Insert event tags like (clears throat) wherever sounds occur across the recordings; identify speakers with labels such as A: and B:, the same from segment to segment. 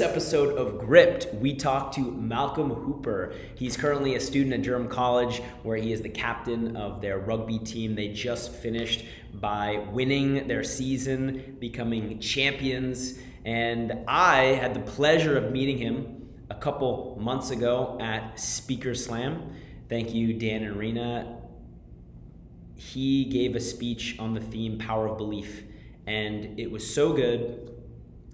A: episode of Gripped, we talked to Malcolm Hooper. He's currently a student at Durham College, where he is the captain of their rugby team. They just finished by winning their season, becoming champions. And I had the pleasure of meeting him a couple months ago at Speaker Slam. Thank you, Dan and Rena. He gave a speech on the theme Power of Belief, and it was so good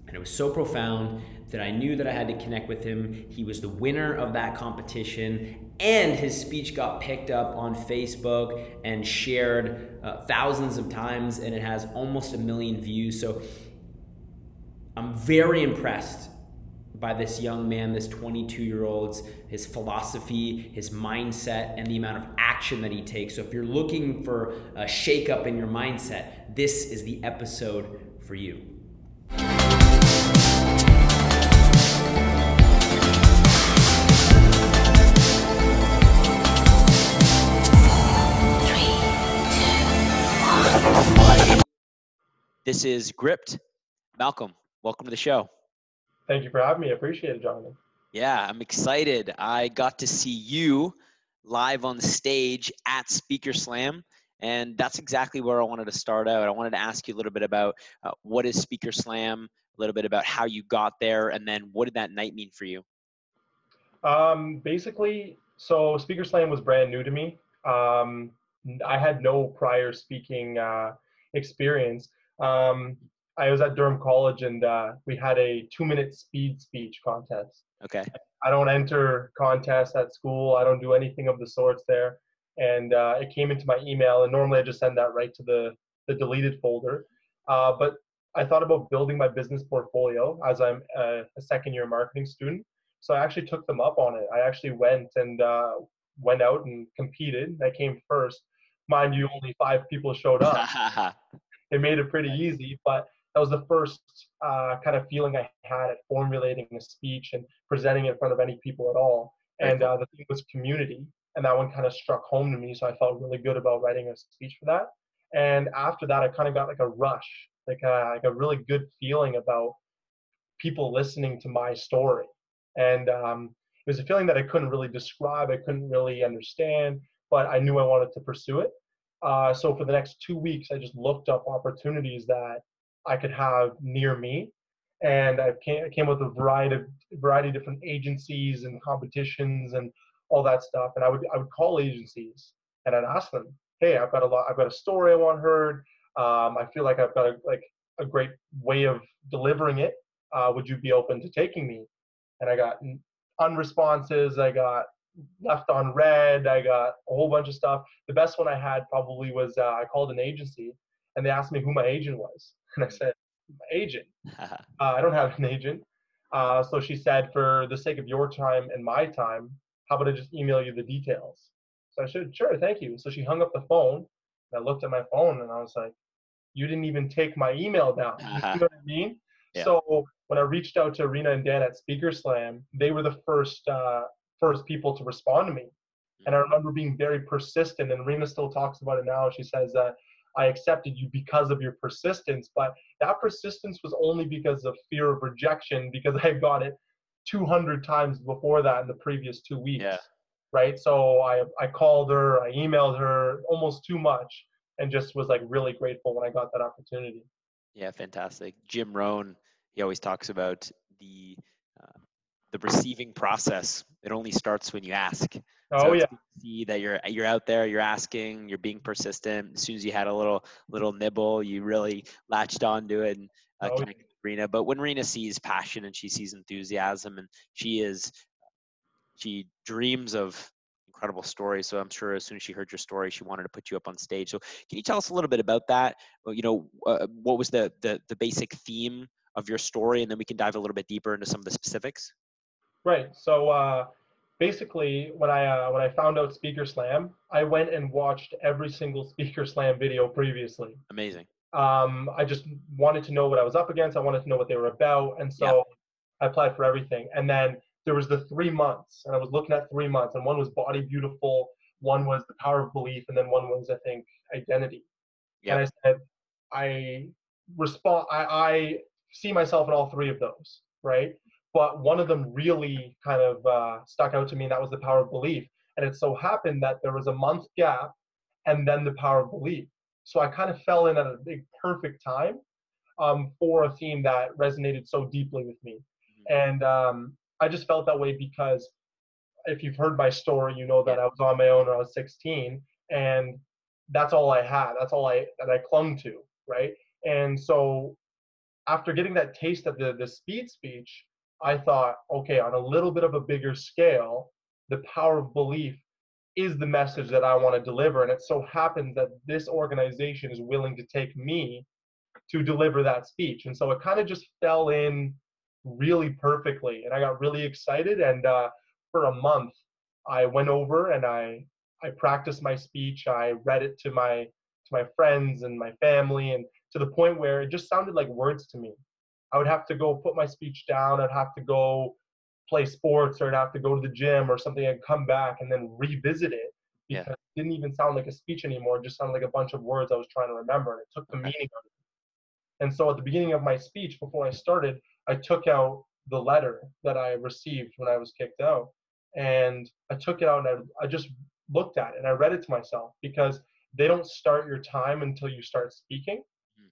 A: and it was so profound that I knew that I had to connect with him. He was the winner of that competition, and his speech got picked up on Facebook and shared uh, thousands of times, and it has almost a million views. So I'm very impressed by this young man, this 22 year old's, his philosophy, his mindset, and the amount of action that he takes. So if you're looking for a shakeup in your mindset, this is the episode for you. This is Gripped. Malcolm, welcome to the show.
B: Thank you for having me. I appreciate it, Jonathan.
A: Yeah, I'm excited. I got to see you live on the stage at Speaker Slam. And that's exactly where I wanted to start out. I wanted to ask you a little bit about uh, what is Speaker Slam, a little bit about how you got there, and then what did that night mean for you?
B: Um, basically, so Speaker Slam was brand new to me. Um, I had no prior speaking uh, experience. Um, I was at Durham College and uh, we had a two minute speed speech contest.
A: Okay.
B: I don't enter contests at school. I don't do anything of the sorts there. And uh, it came into my email, and normally I just send that right to the, the deleted folder. Uh, but I thought about building my business portfolio as I'm a, a, second year marketing student. So I actually took them up on it. I actually went and uh, went out and competed. I came first. Mind you, only five people showed up. (laughs) (laughs) it made it pretty easy. But that was the first uh, kind of feeling I had at formulating a speech and presenting in front of any people at all. And uh, the thing was community, and that one kind of struck home to me. So I felt really good about writing a speech for that. And after that, I kind of got like a rush, like a, like a really good feeling about people listening to my story. And um, it was a feeling that I couldn't really describe, I couldn't really understand, but I knew I wanted to pursue it. Uh, so for the next two weeks, I just looked up opportunities that I could have near me, and I came, I came with a variety of variety of different agencies and competitions and all that stuff. And I would I would call agencies and I'd ask them, hey, I've got a lot, I've got a story I want heard. Um, I feel like I've got a like a great way of delivering it. Uh, would you be open to taking me? And I got unresponses. I got left on read. I got a whole bunch of stuff. The best one I had probably was uh, I called an agency and they asked me who my agent was. (laughs) And I said, my agent. (laughs) uh, I don't have an agent. Uh, so she said, for the sake of your time and my time, how about I just email you the details? So I said, sure, thank you. So she hung up the phone. I looked at my phone and I was like, you didn't even take my email down. You know what I (laughs) mean? Yeah. So when I reached out to Rena and Dan at Speaker Slam, they were the first uh, first people to respond to me. And I mm-hmm. remember being very persistent, and Rena still talks about it now. She says that I accepted you because of your persistence, but that persistence was only because of fear of rejection because (laughs) I got it 200 times before that in the previous two weeks.
A: Yeah.
B: Right. So I, I called her, I emailed her almost too much and just was like really grateful when I got that opportunity.
A: Yeah, fantastic. Jim Rohn, he always talks about the the receiving process. It only starts when you ask.
B: Oh so yeah.
A: See that you're you're out there, you're asking, you're being persistent. As soon as you had a little little nibble, you really latched onto it and uh, oh, connected with Rena. But when Rena sees passion and she sees enthusiasm and she is she dreams of incredible stories. So I'm sure as soon as she heard your story, she wanted to put you up on stage. So can you tell us a little bit about that? You know, uh, what was the, the the basic theme of your story, and then we can dive a little bit deeper into some of the specifics.
B: Right. So uh, basically, when I uh, when I found out Speaker Slam, I went and watched every single (laughs) Speaker Slam video previously.
A: Amazing.
B: Um, I just wanted to know what I was up against. I wanted to know what they were about, and so I applied for everything. And then there was the three months, and I was looking at three months, and one was Body Beautiful, one was the Power of Belief, and then one was I think Identity. Yep. And I said, I respond. I, I see myself in all three of those, right? But one of them really kind of uh, stuck out to me, and that was the power of belief. And it so happened that there was a month gap, and then the power of belief. So I kind of fell in at a big perfect time um, for a theme that resonated so deeply with me. Mm-hmm. And um, I just felt that way because if you've heard my story, you know that I was on my own when I was 16, and that's all I had. That's all I that I clung to, right? And so after getting that taste of the the speed speech, I thought, okay, on a little bit of a bigger scale, the power of belief is the message that I want to deliver. And it so happens that this organization is willing to take me to deliver that speech. And so it kind of just fell in really perfectly. And I got really excited. And uh, for a month, I went over and I I practiced my speech. I read it to my to my friends and my family, and to the point where it just sounded like words to me. I would have to go put my speech down. I'd have to go play sports, or I'd have to go to the gym or something, and come back and then revisit it because yeah. it didn't even sound like a speech anymore. It just sounded like a bunch of words I was trying to remember, and it took the meaning of it. And so at the beginning of my speech, before I started, I took out the letter that I received when I was kicked out, and I took it out and I, I just looked at it and I read it to myself because they don't start your time until you start speaking. Mm.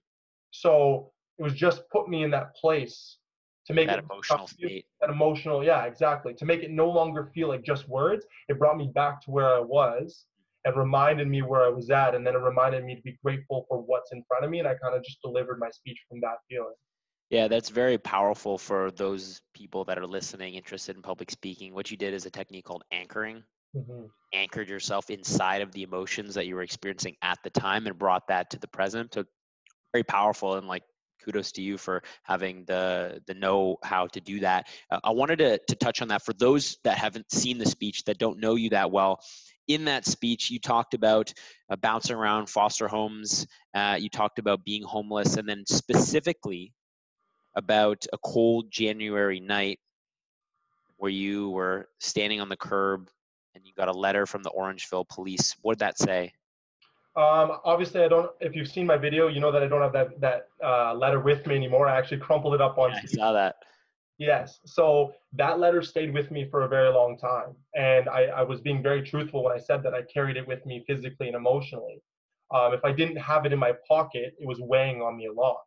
B: So it was just put me in that place to make
A: that
B: it
A: emotional state.
B: That emotional, yeah, exactly. To make it no longer feel like just words, it brought me back to where I was and reminded me where I was at, and then it reminded me to be grateful for what's in front of me, and I kind of just delivered my speech from that feeling.
A: Yeah, that's very powerful for those people that are listening, interested in public speaking. What you did is a technique called anchoring. Mm-hmm. Anchored yourself inside of the emotions that you were experiencing at the time and brought that to the present. So very powerful and like kudos to you for having the the know how to do that. Uh, I wanted to to touch on that for those that haven't seen the speech that don't know you that well. In that speech, you talked about uh, bouncing around foster homes. Uh, you talked about being homeless, and then specifically about a cold January night where you were standing on the curb and you got a letter from the Orangeville police. What did that say?
B: Um, obviously, I don't. If you've seen my video, you know that I don't have that that uh, letter with me anymore. I actually crumpled it up on.
A: Yeah, I saw that.
B: Yes. So that letter stayed with me for a very long time, and I, I was being very truthful when I said that I carried it with me physically and emotionally. Um, if I didn't have it in my pocket, it was weighing on me a lot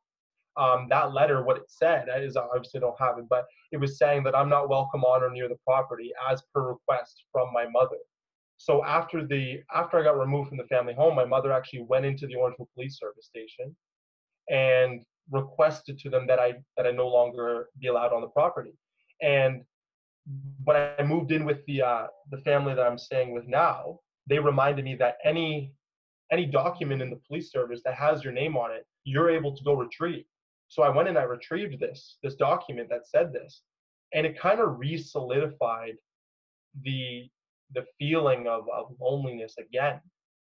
B: um, that letter, what it said, is obviously I don't have it, but it was saying that I'm not welcome on or near the property as per request from my mother. So after the after I got removed from the family home, my mother actually went into the Orangeville Police Service station and requested to them that I that I no longer be allowed on the property. And when I moved in with the uh, the family that I'm staying with now, they reminded me that any any document in the police service that has your name on it, you're able to go retrieve. So I went and I retrieved this this document that said this, and it kind of re-solidified the the feeling of, of loneliness again,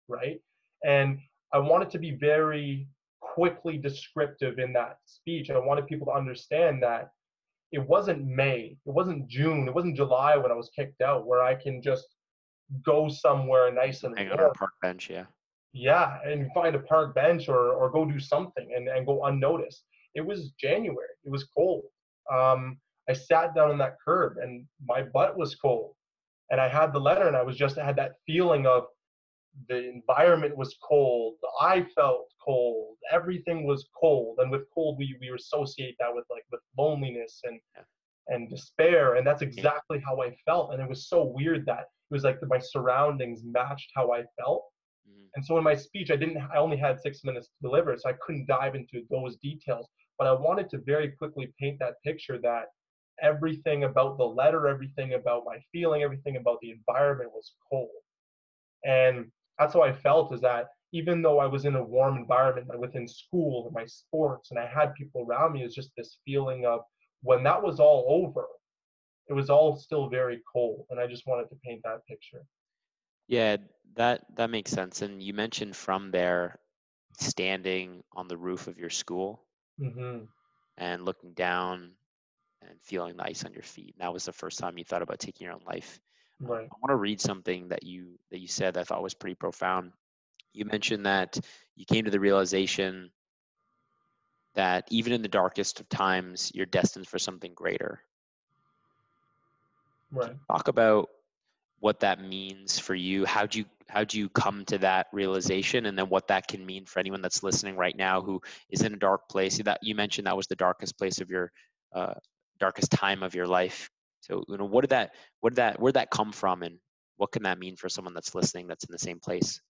B: right? And I wanted to be very quickly descriptive in that speech. I wanted people to understand that it wasn't May, it wasn't June, it wasn't July when I was kicked out, where I can just go somewhere nice and
A: hang on a park bench, yeah.
B: Yeah, and find a park bench or or go do something and, and go unnoticed it was January. It was cold. Um, I sat down on that curb and my butt was cold. And I had the letter and I was just I had that feeling of the environment was cold. I felt cold. Everything was cold. And with cold, we, we associate that with like with loneliness and and despair. And that's exactly how I felt. And it was so weird that it was like my surroundings matched how I felt. Mm-hmm. And so in my speech, I didn't, I only had six minutes to deliver, so I couldn't dive into those details. But I wanted to very quickly paint that picture that everything about the letter, everything about my feeling, everything about the environment was cold. And that's how I felt is that even though I was in a warm environment within school and my sports and I had people around me, it's just this feeling of when that was all over, it was all still very cold. And I just wanted to paint that picture.
A: Yeah, that that makes sense. And you mentioned from there standing on the roof of your school mm-hmm. and looking down and feeling the ice on your feet. And that was the first time you thought about taking your own life.
B: Um, right.
A: I want to read something that you that you said that I thought was pretty profound. You mentioned that you came to the realization that even in the darkest of times, you're destined for something greater.
B: Right.
A: Talk about what that means for you. How do you how'd you come to that realization and then what that can mean for anyone that's listening right now who is in a dark place that you mentioned that was the darkest place of your uh, darkest time of your life. So you know what did that what did that where did that come from and what can that mean for someone that's listening that's in the same place?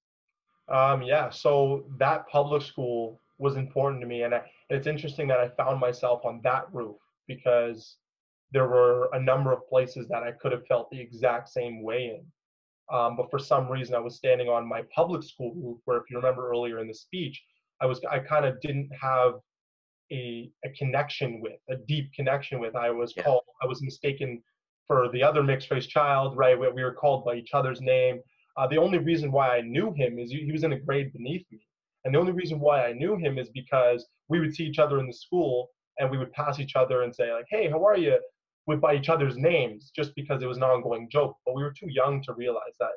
B: Um, yeah so that public school was important to me and I, it's interesting that i found myself on that roof because there were a number of places that i could have felt the exact same way in. Um, but for some reason, I was standing on my public school roof, where if you remember earlier in the speech, I was I kind of didn't have a, a connection with a deep connection with. I was yeah. called I was mistaken for the other mixed race child, right? We, we were called by each other's name. Uh, the only reason why I knew him is he, he was in a grade beneath me, and the only reason why I knew him is because we would see each other in the school and we would pass each other and say like, "Hey, how are you?" with by each other's names just because it was an ongoing joke. But we were too young to realize that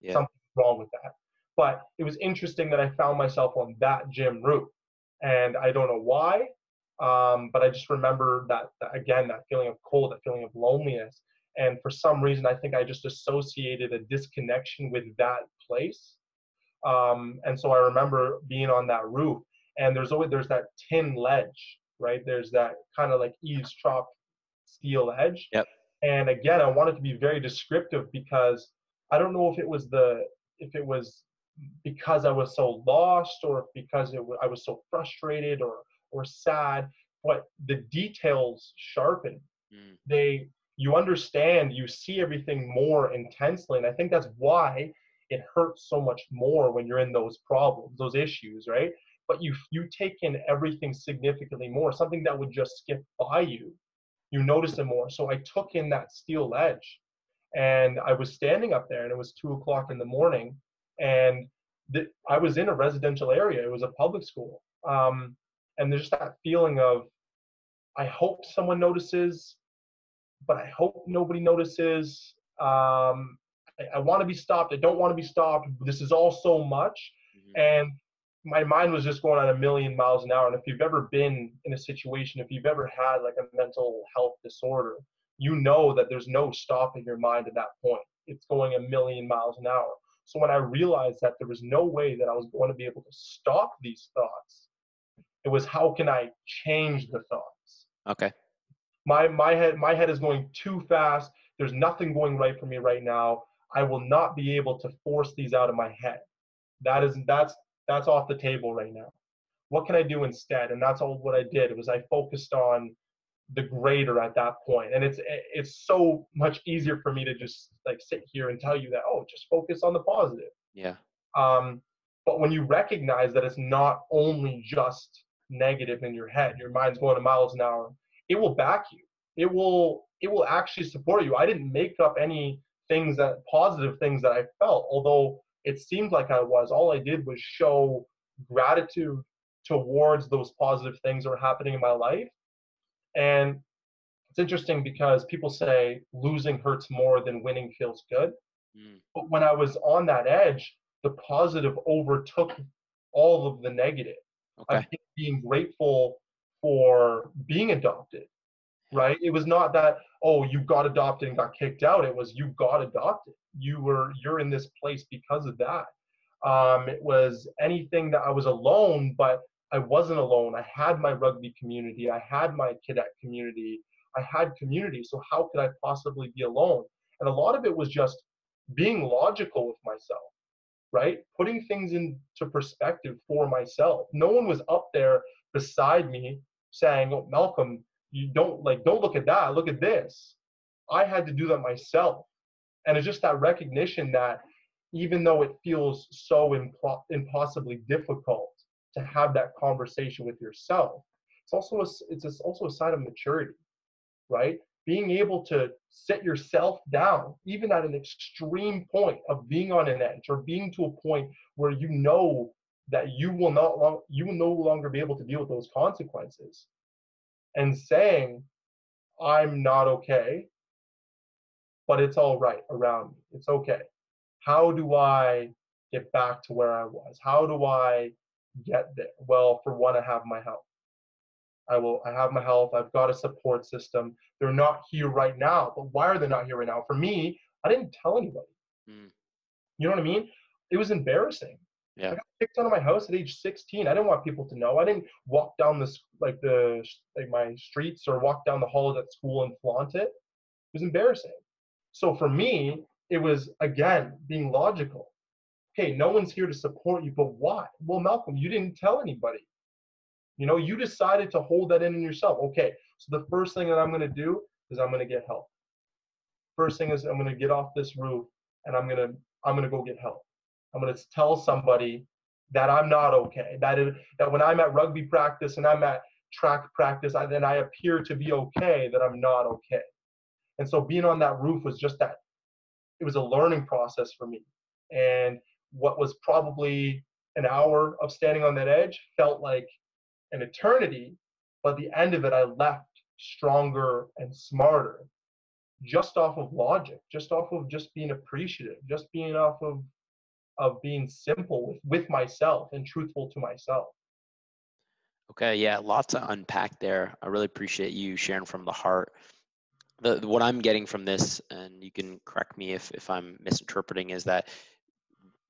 B: yeah. something's wrong with that. But it was interesting that I found myself on that gym route. and I don't know why. Um, but I just remember that, that again, that feeling of cold, that feeling of loneliness, and for some reason, I think I just associated a disconnection with that place. Um, and so I remember being on that roof, and there's always there's that tin ledge, right? There's that kind of like eavestrough steel edge.
A: Yep.
B: And again, I wanted to be very descriptive because I don't know if it was the if it was because I was so lost or because it I was so frustrated or or sad, but the details sharpen. Mm. They you understand, you see everything more intensely, and I think that's why it hurts so much more when you're in those problems, those issues, right? But you you take in everything significantly more, something that would just skip by you you notice it more. So I took in that steel edge and I was standing up there and it was two o'clock in the morning and the, I was in a residential area. It was a public school. Um, and there's just that feeling of, I hope someone notices, but I hope nobody notices. Um, I, I want to be stopped. I don't want to be stopped. This is all so much. Mm-hmm. And my mind was just going on a million miles an hour. And if you've ever been in a situation, if you've ever had like a mental health disorder, you know that there's no stopping your mind at that point. It's going a million miles an hour. So when I realized that there was no way that I was going to be able to stop these thoughts, it was how can I change the thoughts?
A: Okay.
B: My my head my head is going too fast. There's nothing going right for me right now. I will not be able to force these out of my head. That is that's that's off the table right now. What can I do instead? And that's all what I did was I focused on the greater at that point. And it's it's so much easier for me to just like sit here and tell you that oh, just focus on the positive.
A: Yeah.
B: Um, but when you recognize that it's not only just negative in your head, your mind's going a miles an hour, it will back you. It will it will actually support you. I didn't make up any things that positive things that I felt, although it seemed like I was. All I did was show gratitude towards those positive things that were happening in my life. And it's interesting because people say losing hurts more than winning feels good. Mm. But when I was on that edge, the positive overtook all of the negative. Okay. I being grateful for being adopted, right? It was not that, oh, you got adopted and got kicked out. It was you got adopted. You were you're in this place because of that. Um, it was anything that i was alone but i wasn't alone. I had my rugby community. I had my cadet community. I had community. So how could i possibly be alone? And a lot of it was just being logical with myself right? Putting things into perspective for myself. No one was up there beside me saying oh, malcolm you don't like don't look at that look at this. I had to do that myself. And it's just that recognition that even though it feels so impo- impossibly difficult to have that conversation with yourself, it's also a, it's also a sign of maturity, right? Being able to sit yourself down, even at an extreme point of being on an edge or being to a point where you know that you will not long, you will no longer be able to deal with those consequences, and saying, "I'm not okay but it's all right around me. It's okay. How do I get back to where I was? How do I get there? Well, for one, I have my health. I will. I have my health. I've got a support system. They're not here right now. But why are they not here right now? For me, I didn't tell anybody. Mm. You know what I mean? It was embarrassing.
A: Yeah.
B: I got kicked out of my house at age 16. I didn't want people to know. I didn't walk down this like the like my streets or walk down the halls at school and flaunt it. It was embarrassing. So for me, it was again being logical. Hey, no one's here to support you, but why? Well, Malcolm, you didn't tell anybody. You know, you decided to hold that in, in yourself. Okay, so the first thing that I'm going to do is I'm going to get help. First thing is I'm going to get off this roof and I'm going to I'm going to go get help. I'm going to tell somebody that I'm not okay. That is, that when I'm at rugby practice and I'm at track practice, I, then I appear to be okay. That I'm not okay. And so being on that roof was just that. It was a learning process for me. And what was probably an hour of standing on that edge felt like an eternity. But the end of it, I left stronger and smarter just off of logic, just off of just being appreciative, just being off of of being simple with, with myself and truthful to myself.
A: Okay, yeah, lots to unpack there. I really appreciate you sharing from the heart. The, what I'm getting from this, and you can correct me if, if I'm misinterpreting, is that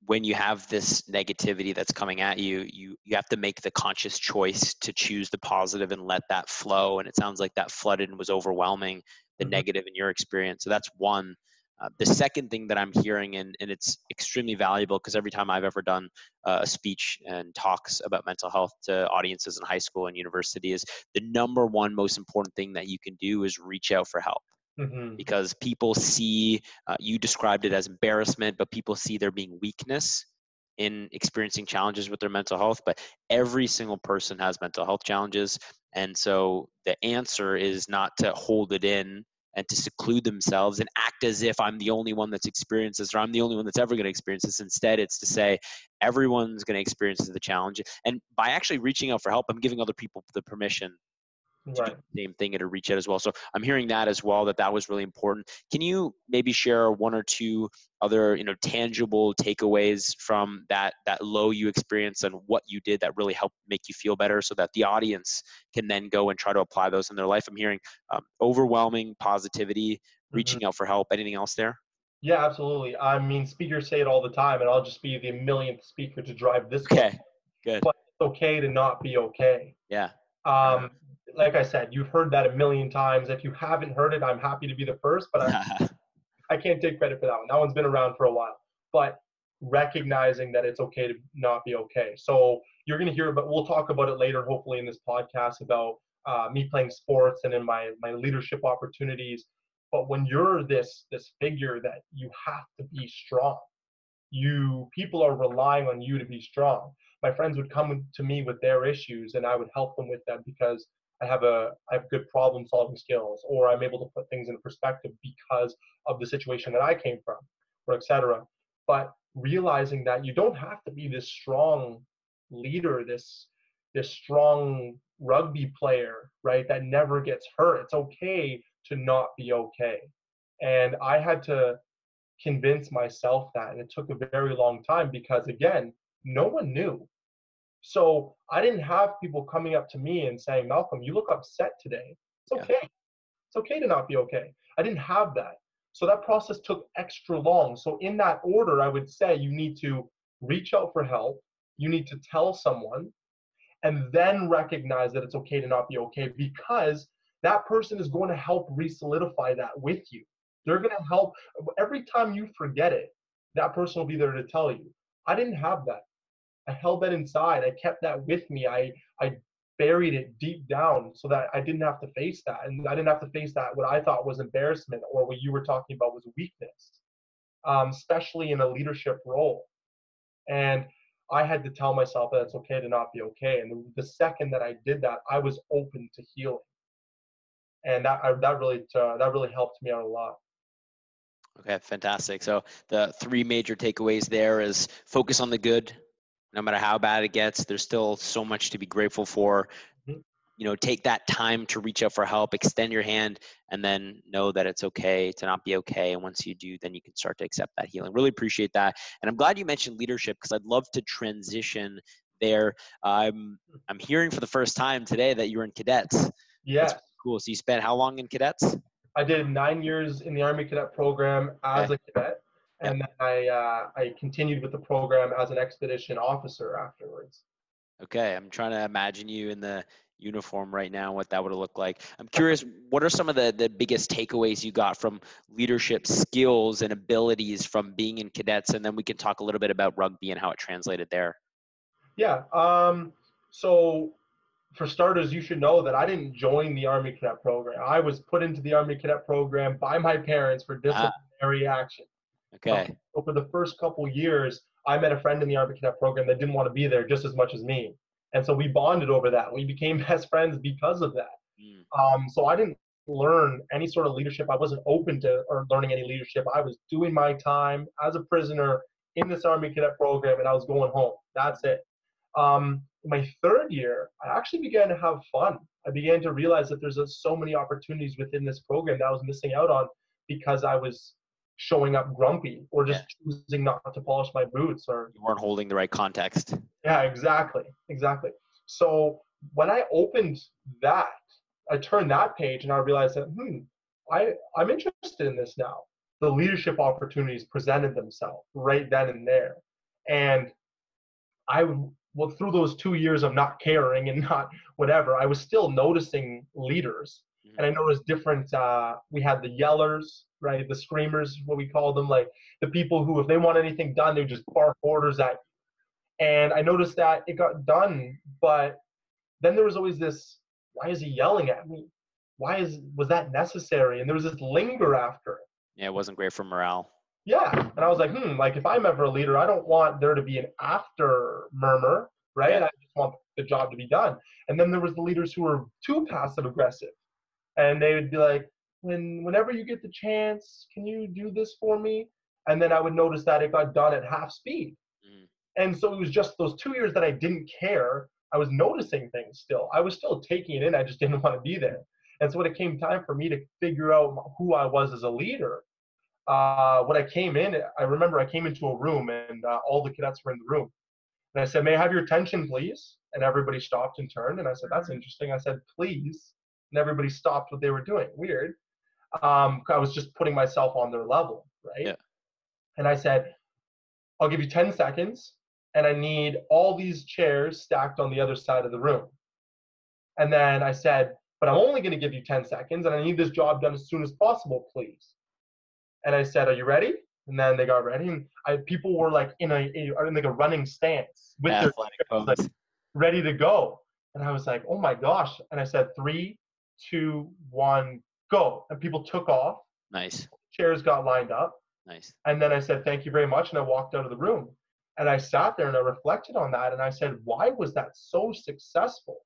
A: when you have this negativity that's coming at you, you you have to make the conscious choice to choose the positive and let that flow. And it sounds like that flooded and was overwhelming the mm-hmm. negative in your experience. So that's one. Uh, the second thing that I'm hearing, and, and it's extremely valuable because every time I've ever done uh, a speech and talks about mental health to audiences in high school and university, is the number one most important thing that you can do is reach out for help. Mm-hmm. Because people see, uh, you described it as embarrassment, but people see there being weakness in experiencing challenges with their mental health. But every single person has mental health challenges. And so the answer is not to hold it in and to seclude themselves and act as if I'm the only one that's experienced this or I'm the only one that's ever going to experience this. Instead, it's to say everyone's going to experience the challenge. And by actually reaching out for help, I'm giving other people the permission right. same thing and to reach out as well. So I'm hearing that as well that that was really important. Can you maybe share one or two other you know tangible takeaways from that that low you experienced and what you did that really helped make you feel better, so that the audience can then go and try to apply those in their life? I'm hearing um, overwhelming positivity, mm-hmm. reaching out for help. Anything else there?
B: Yeah, absolutely. I mean, speakers say it all the time, and I'll just be the millionth speaker to drive this.
A: Okay, good.
B: But it's okay to not be okay.
A: Yeah.
B: Um, like I said, you've heard that a million times. If you haven't heard it, I'm happy to be the first, but I, (laughs) I can't take credit for that one. That one's been around for a while. But recognizing that it's okay to not be okay. So you're going to hear about, we'll talk about it later, hopefully in this podcast about uh, me playing sports and in my, my leadership opportunities. But when you're this, this figure that you have to be strong, you, people are relying on you to be strong. My friends would come to me with their issues and I would help them with them because I have a I have good problem solving skills, or I'm able to put things in perspective because of the situation that I came from, or etc. But realizing that you don't have to be this strong leader, this this strong rugby player, right? That never gets hurt. It's okay to not be okay. And I had to convince myself that, and it took a very long time because again, no one knew so I didn't have people coming up to me and saying, Malcolm, you look upset today. It's okay. Yeah. It's okay to not be okay. I didn't have that. So that process took extra long. So in that order, I would say you need to reach out for help. You need to tell someone and then recognize that it's okay to not be okay because that person is going to help re-solidify that with you. They're going to help every time you forget it. That person will be there to tell you. I didn't have that. I held that inside. I kept that with me. I I buried it deep down so that I didn't have to face that, and I didn't have to face that what I thought was embarrassment or what you were talking about was weakness, um, especially in a leadership role. And I had to tell myself that it's okay to not be okay. And the, second that I did that, I was open to healing, and that I, that really uh, that really helped me out a lot.
A: Okay, fantastic. So the three major takeaways there is focus on the good, no matter how bad it gets there's still so much to be grateful for mm-hmm. you know take that time to reach out for help extend your hand and then know that it's okay to not be okay and once you do then you can start to accept that healing really appreciate that and i'm glad you mentioned leadership because i'd love to transition there. I'm I'm hearing for the first time today that you were in cadets.
B: Yeah.
A: That's cool. So you spent how long in cadets?
B: I did nine years in the Army Cadet program as
A: Okay.
B: a cadet, and then I uh, I continued with the program as an expedition officer afterwards.
A: Okay, I'm trying to imagine you in the uniform right now, what that would have looked like. I'm curious, what are some of the, the biggest takeaways you got from leadership skills and abilities from being in cadets? And then we can talk a little bit about rugby and how it translated there.
B: Yeah. Um, so, for starters, you should know that I didn't join the Army Cadet program. I was put into the Army Cadet program by my parents for disciplinary action.
A: Okay,
B: So for the first couple years, I met a friend in the Army Cadet program that didn't want to be there just as much as me, and so we bonded over that. We became (laughs) best friends because of that.
A: Mm,
B: Um, so I didn't learn any sort of leadership. I wasn't open to or learning any leadership. I was doing my time as a prisoner in this Army Cadet program, and I was going home. That's it. Um, my third year, I actually began to have fun. I began to realize that there's uh, so many opportunities within this program that I was missing out on because I was showing up grumpy or just choosing not to polish my boots or
A: you weren't holding the right context.
B: yeah, exactly, exactly. So when I opened that, I turned that page and I realized that hmm, I I'm interested in this now. The leadership opportunities presented themselves right then and there, and I well through those two years of not caring and (laughs) not whatever, I was still noticing leaders, and I noticed different. Uh, we had the yellers, right? The screamers, what we call them, like the people who, if they want anything done, they just bark orders at you. And I noticed that it got done, but then there was always this: Why is he yelling at me? Why is was that necessary? And there was this linger after.
A: Yeah, it wasn't great for morale.
B: Yeah, and I was like, hmm, like if I'm ever a leader, I don't want there to be an after murmur, right?
A: Yeah.
B: I just want the job to be done. And then there was the leaders who were too passive aggressive, and they would be like, when whenever you get the chance, can you do this for me? And then I would notice that it got done at half speed.
A: Mhm.
B: And so it was just those two years that I didn't care. I was noticing things still. I was still taking it in. I just (laughs) didn't want to be there. And so when it came time for me to figure out who I was as a leader, uh, when I came in, I remember I came into a room and uh, all the cadets were in the room. And I said, May I have your attention, please? And everybody stopped and turned. And I said, That's interesting. I said, Please. And everybody stopped what they were doing. Weird. Um, I was just putting myself on their level, right?
A: Yeah.
B: And I said, I'll give you 10 seconds, and I need all these chairs stacked on the other side of the room. And then I said, But I'm only going to give you 10 seconds, and I need this job done as soon as possible, please. And I said, Are you ready? And then they got ready, and I, people were like in a, in like a running stance with their chairs, like, ready to go. And I was like, oh my gosh. And I said, three, two, one, go. And people took off,
A: Nice,
B: chairs got lined up.
A: nice.
B: And then I said, thank you very much. And I walked out of the room. And I sat there and I reflected on that. And I said, why was that so successful?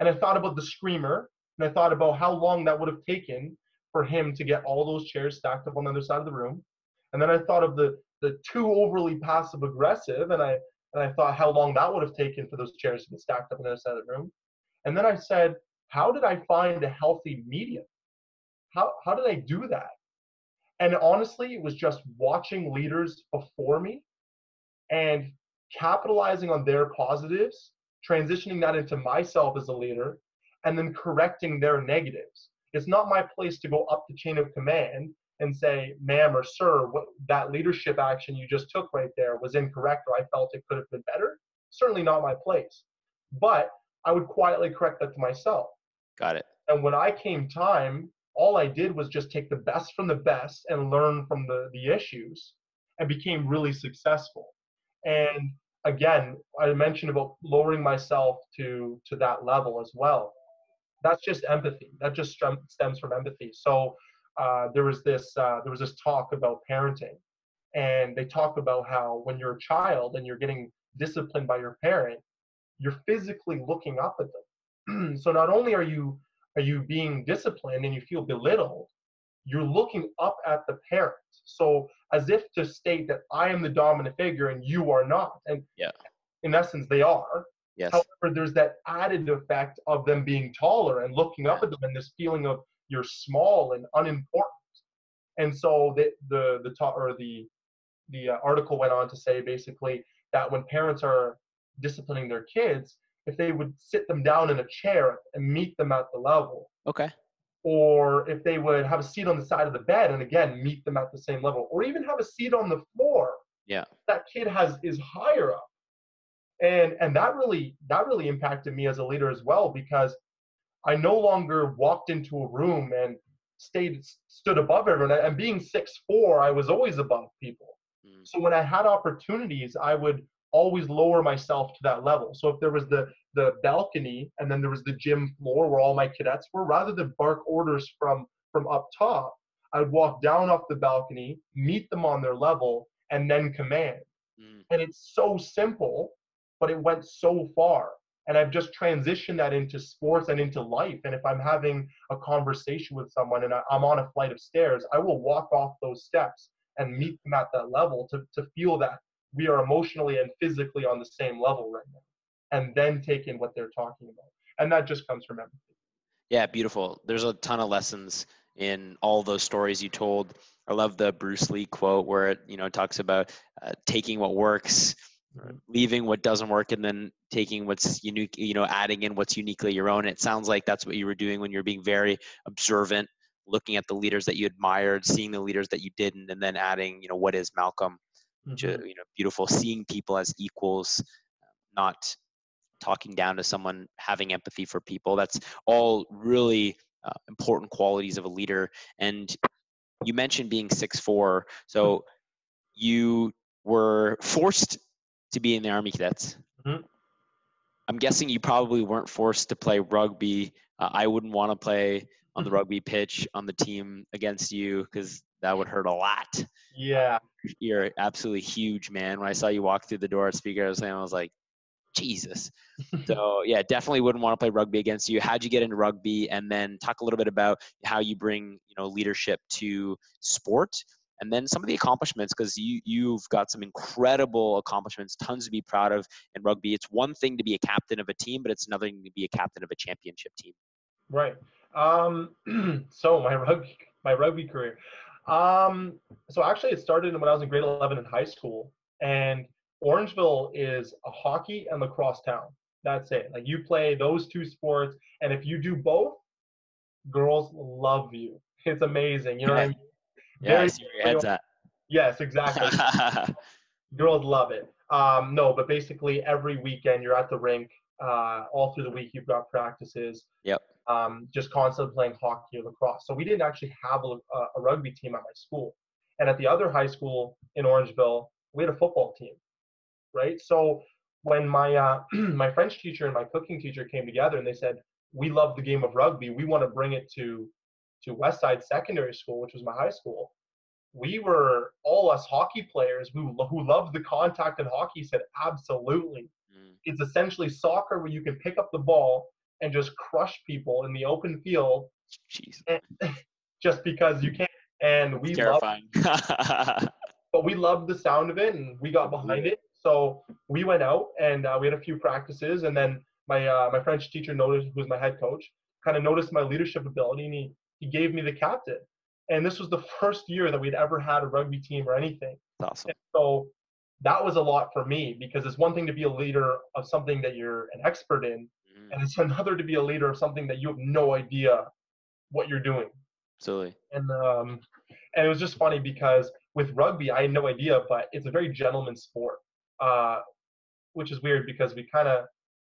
B: And I thought about the screamer. And I thought about how long that would have taken for him to get all those chairs stacked up on the other side of the room. And then I thought of the, the too overly passive aggressive. And I, and I thought how long that would have taken for those chairs to get stacked up on the other side of the room. And then I said, how did I find a healthy medium? How, how did I do that? And honestly, it was just watching leaders before me and capitalizing on their positives, transitioning that into myself as a leader, and then correcting their negatives. It's not my place to go up the chain of command and say, ma'am or sir, what that leadership action you just took right there was incorrect or I felt it could have been better. Certainly not my place. But I would quietly correct that to myself.
A: Got it.
B: And when I came time, all I did was just take the best from the best and learn from the, the issues and became really successful. And again, I mentioned about lowering myself to to that level as well. That's just empathy. That just stem- stems from empathy. So uh, there was this uh, there was this talk about parenting, and they talk about how when you're a child and you're getting disciplined by your parent, you're physically looking up at them. (clears throat) so not only are you are you being disciplined and you feel belittled, you're looking up at the parent. So as if to state that I am the dominant figure and you are not. And
A: Yeah.
B: in essence, they are.
A: Yes.
B: However, there's that added effect of them being taller and looking up at them and this feeling of you're small and unimportant. And so the the the talk or the the uh, article went on to say basically that when parents are disciplining their kids if they would sit them down in a chair and meet them at the level.
A: Okay.
B: Or if they would have a seat on the side of the bed and again meet them at the same level, or even have a seat on the floor.
A: Yeah.
B: That kid has is higher up. And and that really that really impacted me as a leader as well because I no longer walked into a room and stayed stood above everyone. And being six four, I was always above people. Mm. So when I had opportunities, I would always lower myself to that level. So if there was the the balcony and then there was the gym floor where all my cadets were, rather than bark orders from from up top, I would walk down off the balcony, meet them on their level, and then command. Mm. And it's so simple, but it went so far. And I've just transitioned that into sports and into life. And if I'm having a conversation with someone and I'm on a flight of stairs, I will walk off those steps and meet them at that level to, to feel that we are emotionally and physically on the same level right now and then take in what they're talking about. And that just comes from empathy.
A: Yeah beautiful. There's a ton of lessons in all those stories you told. I love the bruce lee quote where it you know talks about uh, taking what works leaving what doesn't work and then taking what's unique you know adding in what's uniquely your own. It sounds like that's what you were doing when you're being very observant looking at the leaders that you admired seeing the leaders that you didn't and then adding you know what is malcolm mm-hmm. you know beautiful seeing people as equals not talking down to someone having empathy for people. That's all really uh, important qualities of a leader. And you mentioned being six four so you were forced to be in the army cadets. Mm-hmm. i'm guessing you probably weren't forced to play rugby. Uh, i wouldn't want to play on the rugby pitch on the team against you because that would hurt a lot.
B: Yeah.
A: You're absolutely huge, man. When I saw you walk through the door at speaker, I was saying, I was like, Jesus. (laughs) so yeah, definitely wouldn't want to play rugby against you. How'd you get into rugby? And then talk a little bit about how you bring, you know, leadership to sport and then some of the accomplishments because you you've got some incredible accomplishments tons to be proud of in rugby it's one thing to be a captain of a team but it's another thing to be a captain of a championship team
B: right um, (clears throat) so my rugby my rugby career um, so actually, it started when I was in grade 11 in high school, and Orangeville is a hockey and lacrosse town. That's it. Like you play those two sports, and if you do both, girls love you. It's amazing. You know what I mean?
A: Yeah, Very, I see where your head's at.
B: Yes, exactly. (laughs) girls love it. Um, no, but basically every weekend you're at the rink. Uh, all through the week you've got practices.
A: Yep
B: um, just constantly playing hockey or lacrosse. So we didn't actually have a, a, rugby team at my school. And at the other high school in Orangeville, we had a football team, right? So when my uh, (clears throat) my French teacher and my cooking teacher came together and they said, "We love the game of rugby. We want to bring it to to Westside Secondary School, which was my high school." We were all us hockey players who who loved the contact in hockey said, "Absolutely." Mm. It's essentially soccer where you can pick up the ball and just crush people in the open field.
A: Jeez. (laughs)
B: just because you can't, And we
A: terrifying.
B: Loved, (laughs) but we loved the sound of it, and we got behind it. So we went out and uh, we had a few practices, and then my uh, my French teacher noticed, who was my head coach, kind of noticed my leadership ability, and he he gave me the captain. And this was the (laughs) first year that we'd ever had a rugby team or anything.
A: Awesome.
B: And so that was a lot for me because it's one thing to be a leader of something that you're an expert in, Mm. and it's another to be a leader of something that you have no idea what you're doing.
A: Absolutely.
B: And um, and it was just funny because with rugby, I had no idea, but it's a very gentleman sport, uh, which is weird because we kind of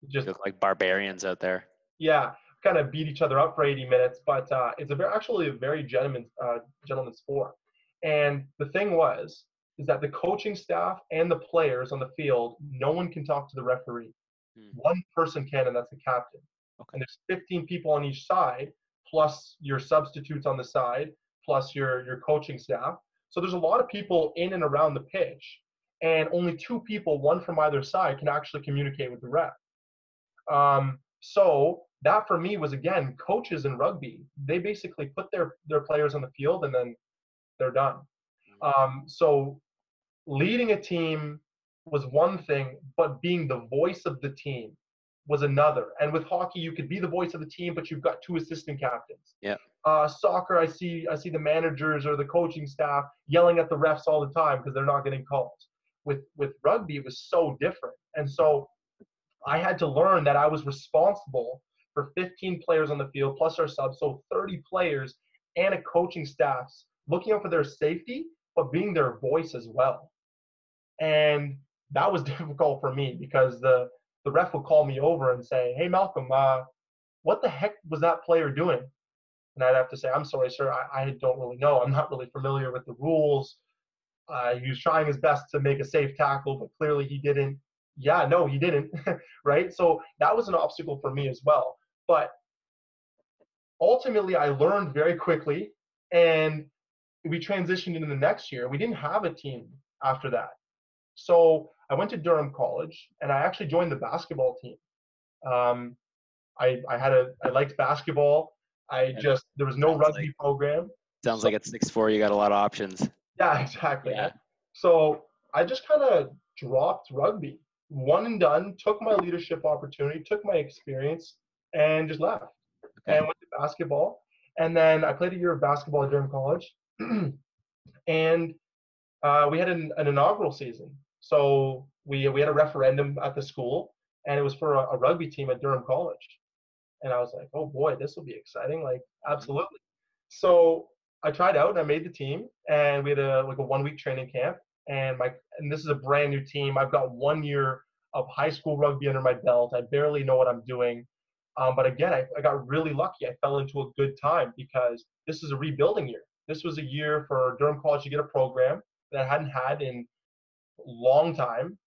B: just
A: look like barbarians out there.
B: Yeah, kind of beat each other up for 80 minutes, but uh, it's a very actually a very gentleman uh, gentleman sport. And the thing was is that the coaching staff and the players on the field, no one can talk to the referee. Hmm. One person can, and that's the captain. Okay. And there's 15 people on each side, plus your substitutes on the side, plus your your coaching staff. So there's a lot of people in and around the pitch, and only two people, one from either side, can actually communicate with the ref. Um, so that for me was again coaches in rugby. They basically put their their players on the field and then they're done. Hmm. Um, so leading a team was one thing, but being the voice of the team was another. And with hockey, you could be the voice of the team, but you've got two assistant captains.
A: Yeah.
B: Uh, soccer, I see, I see the managers or the coaching staff yelling at the refs all the time because they're not getting calls. With with rugby, it was so different. And so I had to learn that I was responsible for 15 players on the field plus our subs, so 30 players and a coaching staffs looking out for their safety, but being their voice as well. And that was (laughs) difficult for me because the the ref would call me over and say, "Hey, Malcolm, uh, what the heck was that player doing?" And I'd have to say, "I'm sorry, sir. I, I don't really know. I'm not really familiar with the rules. Uh, he was trying his best to make a safe tackle, but clearly he didn't. Yeah, no, he didn't. (laughs) right? So that was an obstacle for me as well. But ultimately, I learned very quickly, and we transitioned into the next year. We didn't have a team after that. So I went to Durham College, and I actually joined the basketball team. Um, I, I had a I liked basketball. I just there was no rugby like, program.
A: Sounds so, like at six four you got a lot of options.
B: Yeah, exactly. Yeah. So I just kind of dropped rugby, one and done. Took my leadership opportunity, took my experience, and just left. Okay. And went to basketball. And then I played a year of basketball at Durham College, (clears throat) and uh, we had an, an, inaugural season. So we we had a referendum at the school, and it was for a, a rugby team at Durham College. And I was like, oh boy, this will be exciting! Like mm-hmm. absolutely. So I tried out and I made the team, and we had a like a one week training camp. And my and this is a brand new team. I've got one year of high school rugby under my belt. I barely know what I'm doing. Um, but again, I, I got really lucky. I fell into a good time because this is a rebuilding year. This was a year for Durham College to get a program that I hadn't had in long time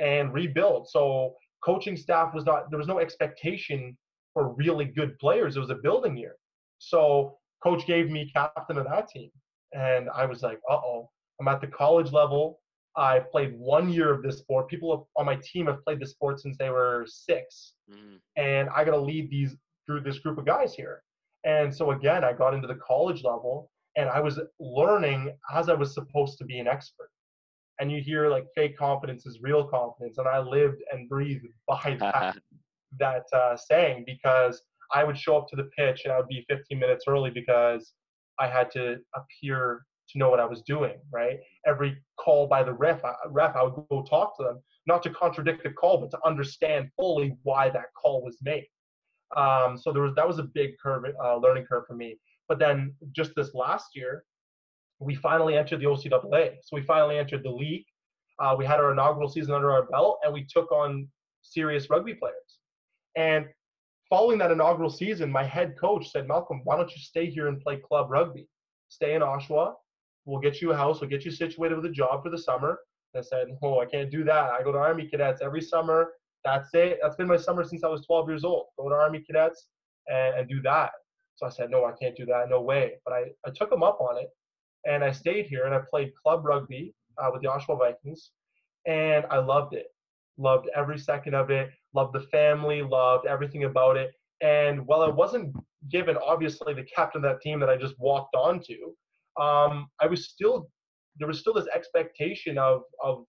B: and rebuild. So coaching staff was not there was no expectation for really good players. It was a building year. So coach gave me captain of that team. And I was like, uh oh, I'm at the college level. I've played one year of this sport. People on my team have played the sport since they were six, mm. and I got to lead these through this group of guys here. And so again, I got into the college level, and I was learning as I was supposed to be an expert. And you hear like fake confidence is real confidence, and I lived and breathed (laughs) by that (laughs) that uh, saying because I would show up to the pitch and I would be 15 minutes early because I had to appear to know what I was doing, right? Every call by the ref, I, ref, I would go talk to them, not to contradict the call, but to understand fully why that call was made. Um, so there was that was a big curve, uh, learning curve for me. But then just this last year, we finally entered the OCAA. So we finally entered the league. Uh, we had our inaugural season under our belt, and we took on serious rugby players. And following that inaugural season, my head coach said, Malcolm, why don't you stay here and play club rugby? Stay in Oshawa. We'll get you a house. We'll get you situated with a job for the summer. And I said, oh, I can't do that. I go to Army Cadets every summer. That's it. That's been my summer since I was 12 years old. Go to Army Cadets and, and do that. So I said, no, I can't do that. No way. But I, I took him up on it. And I stayed here and I played club rugby uh, with the Oshawa Vikings. And I loved it. Loved every second of it. Loved the family. Loved everything about it. And while I wasn't given, obviously, the captain of that team that I just walked onto, um, I was still there was still this expectation of of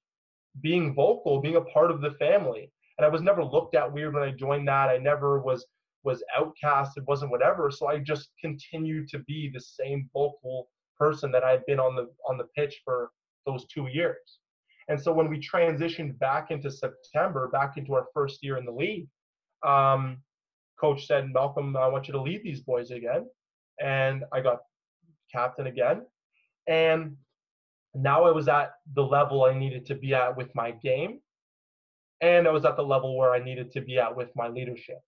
B: being vocal, being a part of the family. And I was never looked at weird when I joined that. I never was was outcast. It wasn't whatever. So I just continued to be the same vocal person that I had been on the on the pitch for those two years. And so when we transitioned back into September, back into our first year in the league, um, coach said, Malcolm, I want you to lead these boys again. And I got captain again. And now I was at the level I needed to be at with my game. And I was at the level where I needed to be at with my leadership.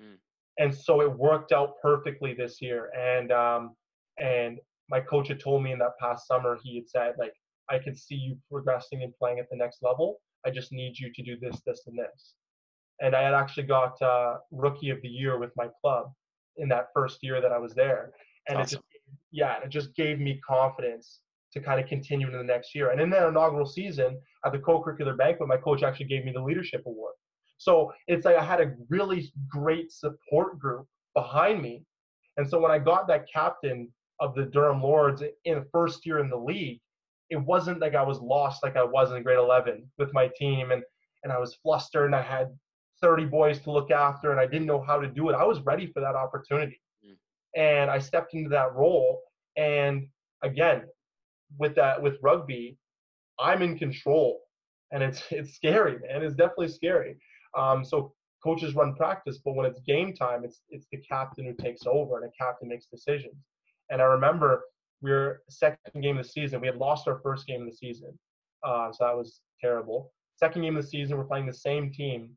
B: Mm. And so it worked out perfectly this year. And um, and my coach had told me in that past summer, he had said, like, I can see you progressing and playing at the next level. I just need you to do this, this, and this. And I had actually got uh, rookie of the year with my club in that first year that I was there. And awesome. it just yeah, it just gave me confidence to kind of continue into the next year. And in that inaugural season at the co-curricular banquet, my coach actually gave me the leadership award. So it's like I had a really great support group behind me. And so when I got that captain of the Durham Lords in the first year in the league, it wasn't like I was lost like I was in grade 11 with my team and and I was flustered and I had 30 boys to look after and I didn't know how to do it. I was ready for that opportunity and I stepped into that role. And again, with that with rugby, I'm in control, and it's (laughs) it's scary, man. It's definitely scary. Um, so coaches run practice, but when it's game time, it's it's the captain who takes over and the captain makes decisions. And I remember we were second game of the season. We had lost our first game of the season, uh, so that was terrible. Second game of the season, we're playing the same team,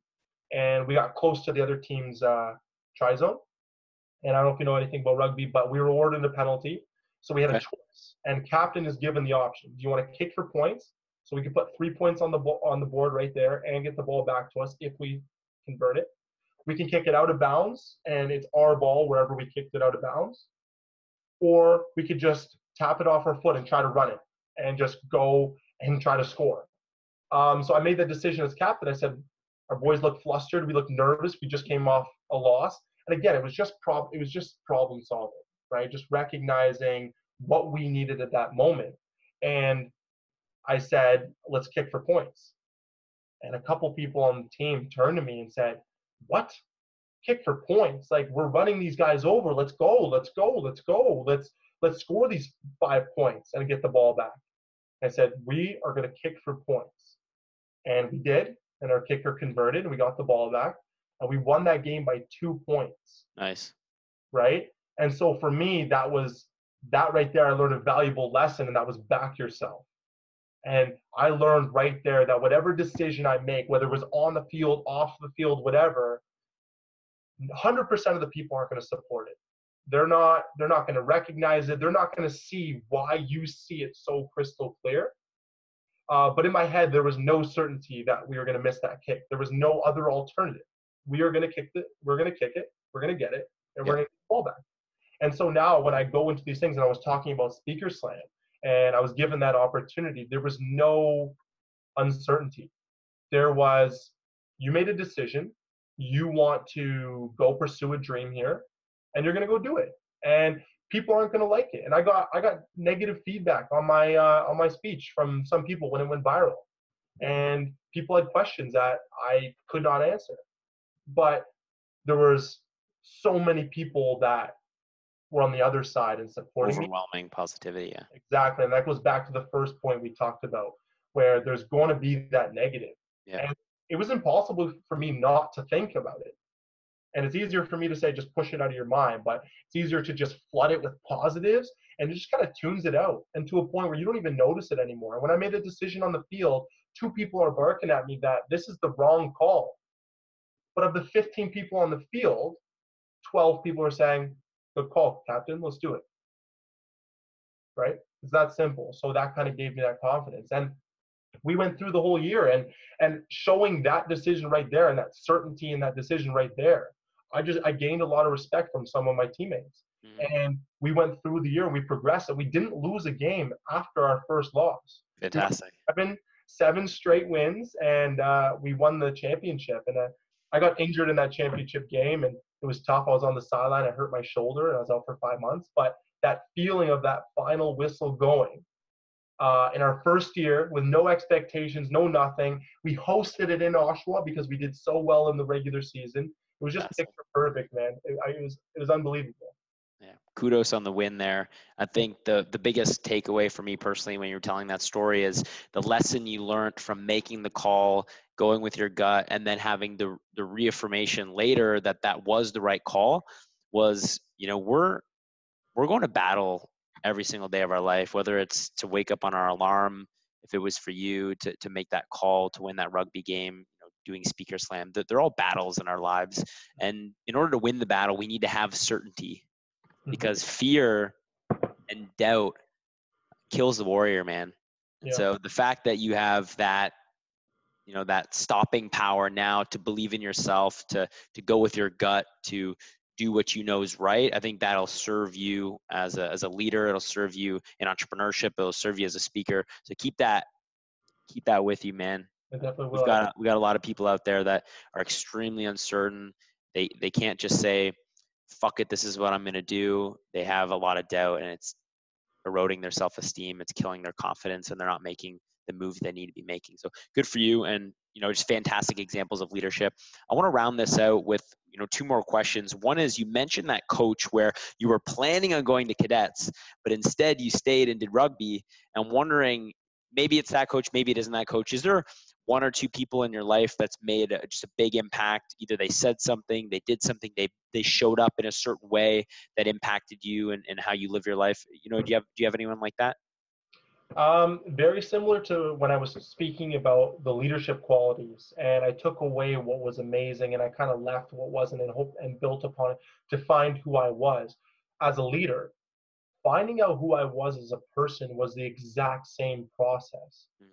B: and we got close to the other team's uh, try zone. And I don't know if you know anything about rugby, but we were awarded a penalty, so we had okay. a choice. And captain is given the option: Do you want to kick for points? So we could put three points on the bo- on the board right there and get the ball back to us if we convert it. We can kick it out of bounds, and it's our ball wherever we kicked it out of bounds. Or we could just tap it off our foot and try to run it and just go and try to score. Um, so I made the decision as captain. I said, our boys look flustered. We look nervous. We just came off a loss. And again, it was just prob- it was just problem solving, right? Just recognizing what we needed at that moment. And I said, let's kick for points. And a couple people on the team turned to me and said, What? Kick for points. Like we're running these guys over. Let's go. Let's go. Let's go. Let's let's score these five points and get the ball back. I said, We are gonna kick for points. And we did, and our kicker converted and we got the ball back. And we won that game by two points.
A: Nice.
B: Right? And so for me, that was that right there, I learned a valuable lesson, and that was back yourself. And I learned right there that whatever decision I make, whether it was on the field, off the field, whatever, 100% of the people aren't going to support it. They're not. They're not going to recognize it. They're not going to see why you see it so crystal clear. Uh, but in my head, there was no certainty that we were going to miss that kick. There was no other alternative. We are going to kick it. We're going to kick it. We're going to get it, and we're going to the back. And so now, when I go into these things, and I was talking about speaker slam, and I was given that opportunity, there was no uncertainty. There was, you made a decision, you want to go pursue a dream here, and you're going to go do it. And people aren't going to like it. And I got I got negative feedback on my uh, on my speech from some people when it went viral, and people had questions that I could not answer. But there was so many people that were on the other side and supporting
A: overwhelming me. positivity yeah
B: exactly and that goes back to the first point we talked about where there's going to be that negative
A: yeah.
B: and it was impossible for me not to think about it and it's easier for me to say just push it out of your mind but it's easier to just flood it with positives and it just kind of tunes it out and to a point where you don't even notice it anymore and when i made a decision on the field two people are barking at me that this is the wrong call but of the 15 people on the field 12 people are saying good call, captain. Let's do it. Right? It's that simple. So that kind of gave me that confidence. And we went through the whole year and and showing that decision right there and that certainty in that decision right there. I just I gained a lot of respect from some of my teammates. Mm-hmm. And we went through the year and we progressed and we didn't lose a game after our first loss.
A: Fantastic.
B: Seven seven straight wins and uh, we won the championship. And uh, I got injured in that championship game and it was tough. I was on the sideline. I hurt my shoulder, and I was out for five months. But that feeling of that final whistle going uh, in our first year with no expectations, no nothing. We hosted it in Oshawa because we did so well in the regular season. It was just picture perfect, man. It, it was it was unbelievable.
A: Yeah, kudos on the win there. I think the the biggest takeaway for me personally when you're telling that story is the lesson you learned from making the call going with your gut and then having the the reaffirmation later that that was the right call was you know we're we're going to battle every single day of our life whether it's to wake up on our alarm if it was for you to to make that call to win that rugby game you know, doing speaker slam they're all battles in our lives and in order to win the battle we need to have certainty mm-hmm. because fear and doubt kills the warrior man yeah. so the fact that you have that you know that stopping power now to believe in yourself to to go with your gut to do what you know is right i think that'll serve you as a as a leader it'll serve you in entrepreneurship it'll serve you as a speaker. So keep that keep that with you man. We've got we got a lot of people out there that are extremely uncertain. They they can't just say fuck it this is what i'm going to do. They have a lot of doubt and it's eroding their self-esteem it's killing their confidence and they're not making the moves they need to be making. So good for you, and you know, just fantastic examples of leadership. I want to round this out with you know two more questions. One is you mentioned that coach where you were planning on going to cadets, but instead you stayed and did rugby. And wondering maybe it's that coach, maybe it isn't that coach. Is there one or two people in your life that's made a, just a big impact either they said something they did something they they showed up in a certain way that impacted you and, and how you live your life you know do you have do you have anyone like that
B: um, very similar to when I was speaking about the leadership qualities, and I took away what was amazing, and I kind of left what wasn't, and hope and built upon it to find who I was as a leader. Finding out who I was as a person was the exact same process. Mm.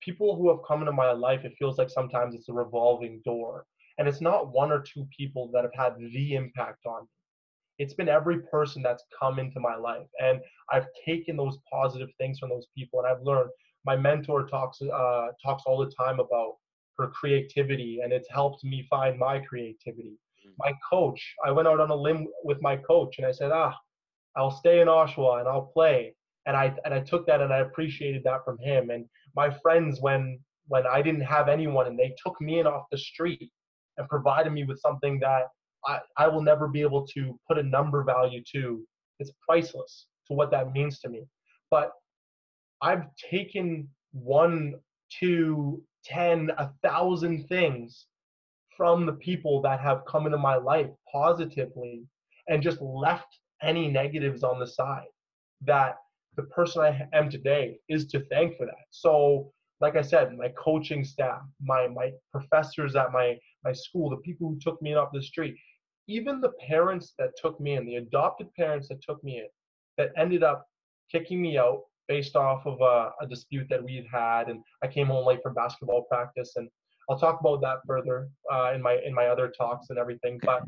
B: People who have come into my life, it feels like sometimes it's a revolving door, and it's not one or two people that have had the impact on me it's been every person that's come into my life and i've taken those positive things from those people and i've learned my mentor talks uh, talks all the time about her creativity and it's helped me find my creativity mm. my coach i went out on a limb with my coach and i said ah i'll stay in oshawa and i'll play and i and i took that and i appreciated that from him and my friends when when i didn't have anyone and they took me in off the street and provided me with something that I, I will never be able to put a number value to. It's priceless to what that means to me. But I've taken one, two, ten, a thousand things from the people that have come into my life positively and just left any negatives on the side that the person I am today is to thank for that. So, like I said, my coaching staff, my my professors at my my school, the people who took me off the street, even the parents that took me in, the adopted parents that took me in, that ended up kicking me out based off of a, a dispute that we had and I came home late for basketball practice, and I'll talk about that further uh, in my in my other talks and everything. But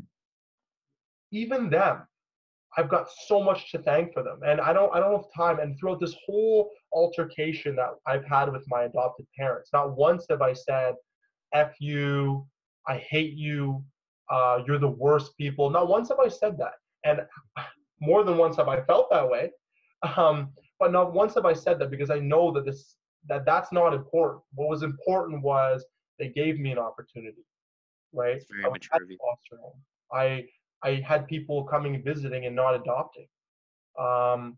B: even them, I've got so much to thank for them, and I don't I don't have time. And throughout this whole altercation that I've had with my adopted parents, not once have I said, "F you," "I hate you," uh, you're the worst people. Not once have I said that, and more than once have I felt that way. Um, but not once have I said that because I know that this that that's not important. What was important was they gave me an opportunity, right? I, foster home. I I had people coming visiting and not adopting. Um,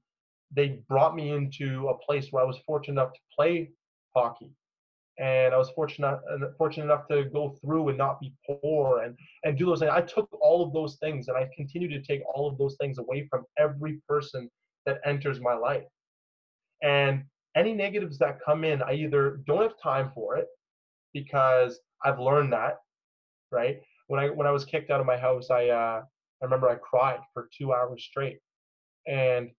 B: they brought me into a place where I was fortunate enough to play hockey and I was fortunate fortunate enough to go through and not be poor and and do those things. I took all of those things and I continue to take all of those things away from every person that enters my life. And any negatives that come in, I either don't have time for it because I've learned that, right? When I when I was kicked out of my house, I uh, I remember I cried for two hours straight, and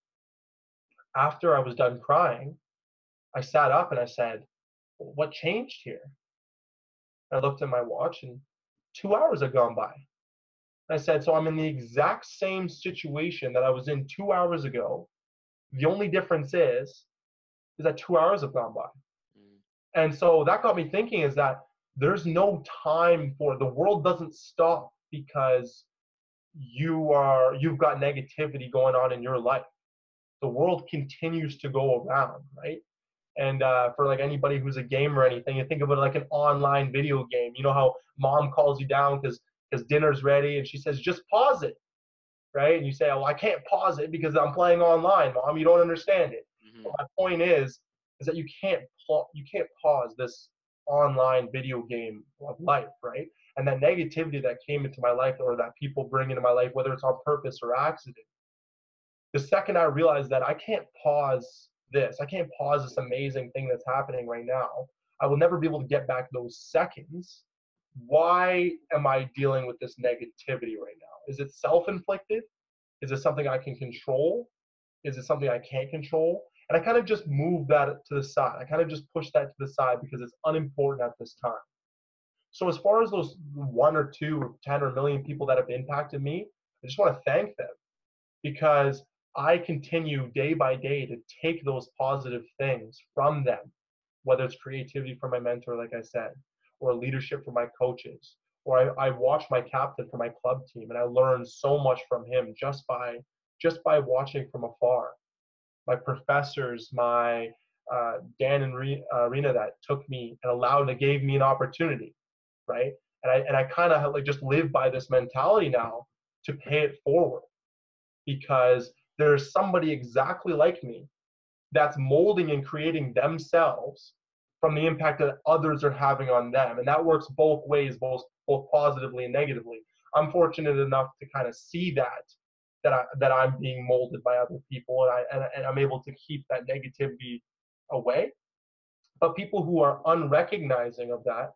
B: after I was done crying, I sat up and I said, what changed here? I looked at my watch and two hours had gone by. I said, so I'm in the exact same situation that I was in two hours ago. The only difference is, is that two hours have gone by. Mm. And so that got me thinking is that there's no time for the world doesn't stop because you are you've got negativity going on in your life. The world continues to go around, right? And uh, for like anybody who's a gamer or anything, you think of it like an online video game. You know how mom calls you down because because dinner's ready, and she says just pause it, right? And you say, "Oh, I can't pause it because I'm playing online, mom. You don't understand it." Mm-hmm. my point is, is that you can't pl- you can't pause this online video game of life, right? And that negativity that came into my life, or that people bring into my life, whether it's on purpose or accident, the second I realized that I can't pause this. I can't pause this amazing thing that's happening right now. I will never be able to get back those seconds. Why am I dealing with this negativity right now? Is it self inflicted? Is it something I can control? Is it something I can't control? And I kind of just move that to the side. I kind of just push that to the side because it's unimportant at this time. So, as far as those one or two or 10 or million people that have impacted me, I just want to thank them because I continue day by day to take those positive things from them, whether it's creativity from my mentor, like I said, or leadership from my coaches, or I, I watch my captain for my club team and I learn so much from him just by just by watching from afar. My professors, my uh, Dan and Re, uh, Rena that took me and allowed and gave me an opportunity, right? And I and I kind of like just live by this mentality now to pay it forward because there's somebody exactly like me that's molding and creating themselves from the impact that others are having on them. And that works both ways, both both positively and negatively. I'm fortunate enough to kind of see that that I that I'm being molded by other people and I and, and I'm able to keep that negativity away. But people who are unrecognizing of that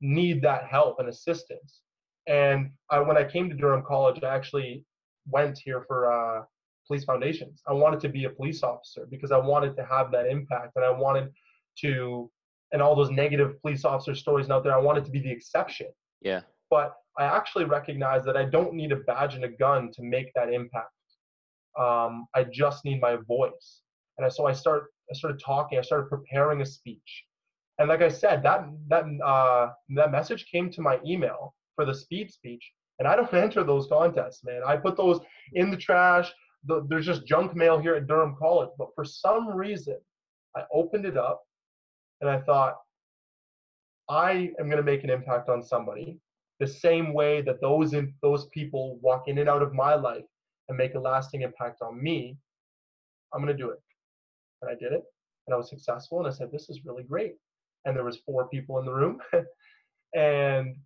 B: need that help and assistance. And I, when I came to Durham College, I actually went here for uh, police foundations. I wanted to be a police officer because I wanted to have that impact and I wanted to, and all those negative police officer stories out there, I wanted to be the exception.
A: Yeah.
B: But I actually recognize that I don't need a badge and a gun to make that impact. Um, I just need my voice. And so I start, I started talking. I started preparing a speech. And like I said, that that uh, that message came to my email for the speed speech, and I don't (laughs) enter those contests, man. I put those in the trash. The, there's just junk mail here at Durham College. But for some reason, I opened it up, and I thought, I am going to make an impact on somebody the same way that those in, those people walk in and out of my life and make a lasting impact on me. I'm going to do it, and I did it, and I was successful. And I said, this is really great. And there was four people in the room, (laughs) and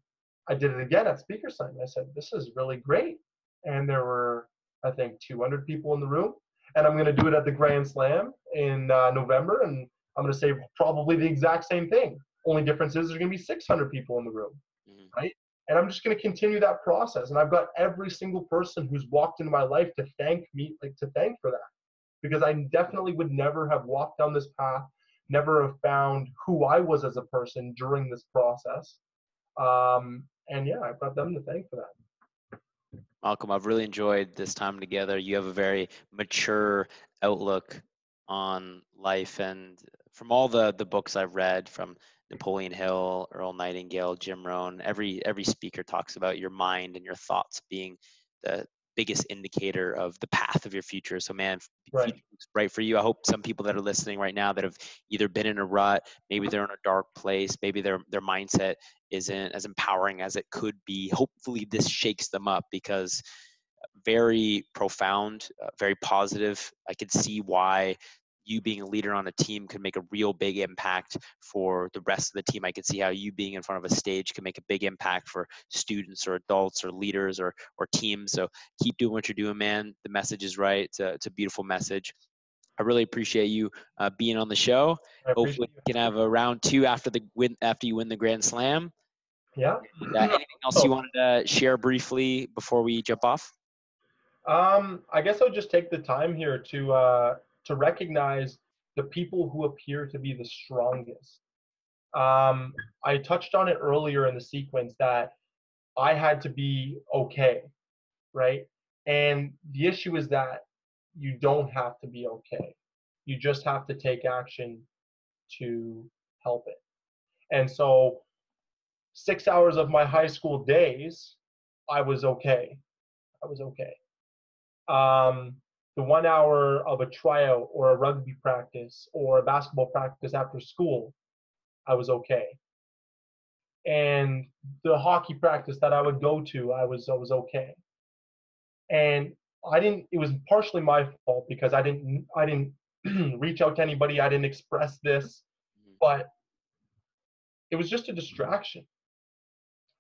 B: I did it again at speaker sign. I said, this is really great. And there were, I think, 200 people in the room. And I'm going to do it at the Grand Slam in uh, November. And I'm going to say probably the exact same thing. Only difference is there's going to be 600 people in the room, mm-hmm. right? And I'm just going to continue that process. And I've got every single person who's walked into my life to thank me, like to thank for that. Because I definitely would never have walked down this path, never have found who I was as a person during this process. Um, and yeah, I've got them to thank for that.
A: Malcolm, I've really enjoyed this time together. You have a very mature outlook on life, and from all the the books I've read, from Napoleon Hill, Earl Nightingale, Jim Rohn, every every speaker talks about your mind and your thoughts being the biggest indicator of the path of your future. So, man,
B: right.
A: right for you. I hope some people that are listening right now that have either been in a rut, maybe they're in a dark place, maybe their their mindset isn't as empowering as it could be. Hopefully, this shakes them up because very profound, uh, very positive. I could see why you being a leader on a team could make a real big impact for the rest of the team. I could see how you being in front of a stage can make a big impact for students or adults or leaders or or teams. So keep doing what you're doing, man. The message is right. It's a, it's a beautiful message. I really appreciate you uh, being on the show. Hopefully, we can have a round two after the win after you win the Grand Slam.
B: Yeah.
A: And, uh, anything else you wanted to share briefly before we jump off?
B: Um, I guess I'll just take the time here to uh, to recognize the people who appear to be the strongest. Um, I touched on it earlier in the sequence that I had to be okay, right? And the issue is that you don't have to be okay. You just have to take action to help it. And so, six hours of my high school days, I was okay. I was okay. Um, the one hour of a tryout or a rugby practice or a basketball practice after school, I was okay. And the hockey practice that I would go to, I was I was okay. And I didn't. It was partially my fault because I didn't I didn't (clears throat) reach out to anybody. I didn't express this, mm-hmm. but it was just a distraction,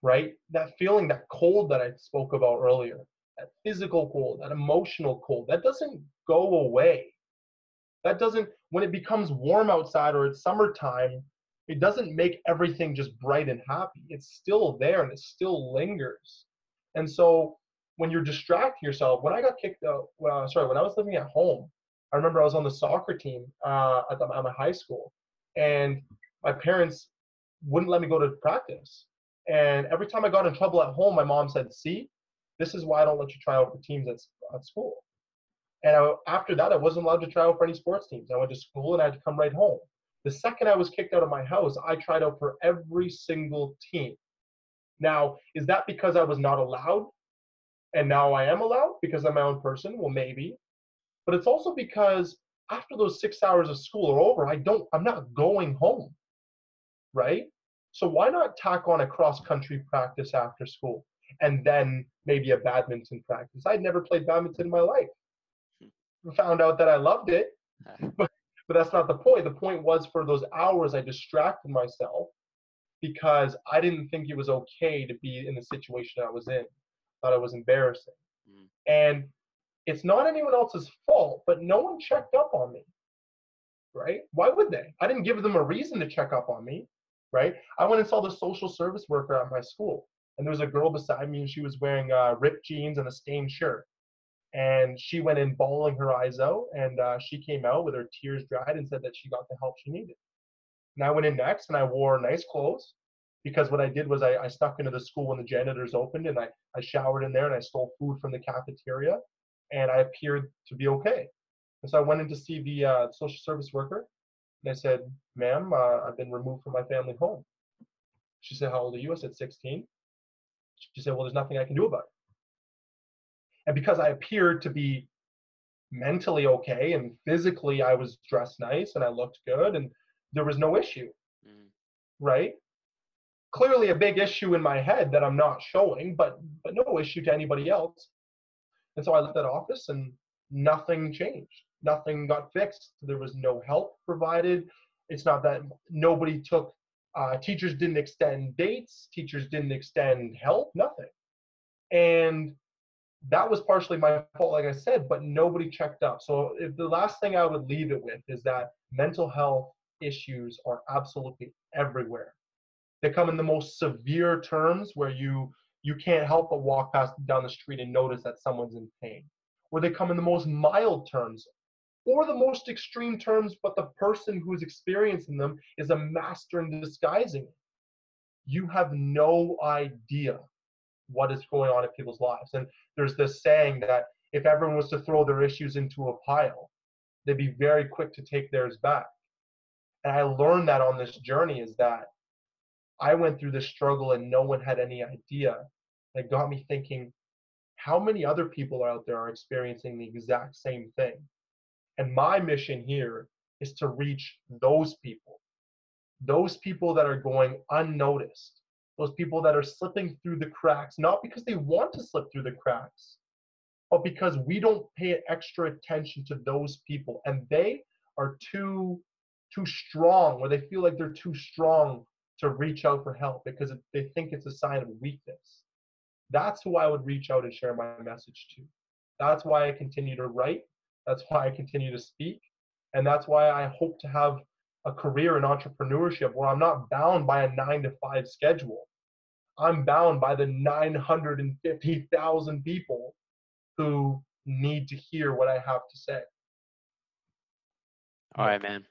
B: right? That feeling, that cold that I spoke about earlier that physical cold, that emotional cold, that doesn't go away. That doesn't, when it becomes warm outside or it's summertime, it doesn't make everything just bright and happy. It's still there and it still lingers. And so when you're distracting yourself, when I got kicked out, well, sorry, when I was living at home, I remember I was on the soccer team uh, at, the, at my high school, and my parents wouldn't let me go to practice. And every time I got in trouble at home, my mom said, "See, this is why I don't let you try out for teams at, at school. And I, after that, I wasn't allowed to try out for any sports teams. I went to school and I had to come right home. The second I was kicked out of my house, I tried out for every single team. Now, is that because I was not allowed? And now I am allowed because I'm my own person? Well, maybe. But it's also because after those six hours of school are over, I don't, I'm not going home. Right? So why not tack on a cross country practice after school? And then maybe a badminton practice. I'd never played badminton in my life. Found out that I loved it, (laughs) (laughs) but, But that's not the point. The point was for those hours I distracted myself because I didn't think it was okay to be in the situation I was in. Thought it was embarrassing. Mm. And it's not anyone else's fault, but no one checked up on me. Right? Why would they? I didn't give them a reason to check up on me. Right? I went and saw the social service worker at my school, and there was a girl beside me, and she was wearing uh, ripped jeans and a stained shirt. And she went in bawling her eyes out, and uh, she came out with her tears dried and said that she got the help she needed. And I went in next, and I wore nice clothes because what I did was I, I snuck into the school when the janitors opened, and I, I showered in there, and I stole food from the cafeteria, and I appeared to be okay. And so I went in to see the uh, social service worker, and I said, "Ma'am, uh, I've been removed from my family home." She said, "How old are you?" I said, "16." She said, "Well, there's nothing I can do about it." And because I appeared to be mentally okay and physically I was dressed nice and I looked good and there was no issue. Mm. Right? Clearly a big issue in my head that I'm not showing, but but no issue to anybody else. And so I left that office and nothing changed. Nothing got fixed. There was no help provided. It's not that nobody took uh, teachers didn't extend dates, teachers didn't extend help, nothing. And that was partially my fault, like I said, but nobody checked up. So if the last thing I would leave it with is that mental health issues are absolutely everywhere. They come in the most severe terms where you you can't help but walk past down the street and notice that someone's in pain. Or they come in the most mild terms or the most extreme terms, but the person who's experiencing them is a master in disguising it. You have no idea what is going on in people's lives. And there's this saying that if everyone was to throw their issues into a pile, they'd be very quick to take theirs back. And I learned that on this journey is that I went through this struggle and no one had any idea. It got me thinking, how many other people out there are experiencing the exact same thing? And my mission here is to reach those people, those people that are going unnoticed, those people that are slipping through the cracks, not because they want to slip through the cracks, but because we don't pay extra attention to those people and they are too too strong or they feel like they're too strong to reach out for help because they think it's a sign of weakness. That's who I would reach out and share my message to. That's why I continue to write. That's why I continue to speak. And that's why I hope to have a career in entrepreneurship where I'm not bound by a nine to five schedule. I'm bound by the 950,000 people who need to hear what I have to say.
A: All right, man.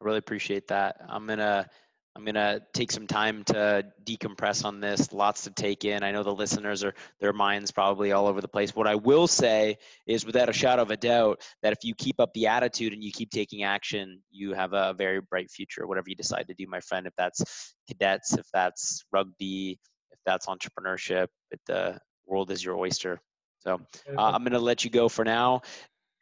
A: I really appreciate that. I'm going to I'm going to take some time to decompress on this. Lots to take in. I know the listeners are, their minds probably all over the place. What I will say is, without a shadow of a doubt, that if you keep up the attitude and you keep taking action, you have a very bright future, whatever you decide to do, my friend. If that's cadets, if that's rugby, if that's entrepreneurship, if the world is your oyster. So uh, I'm going to let you go for now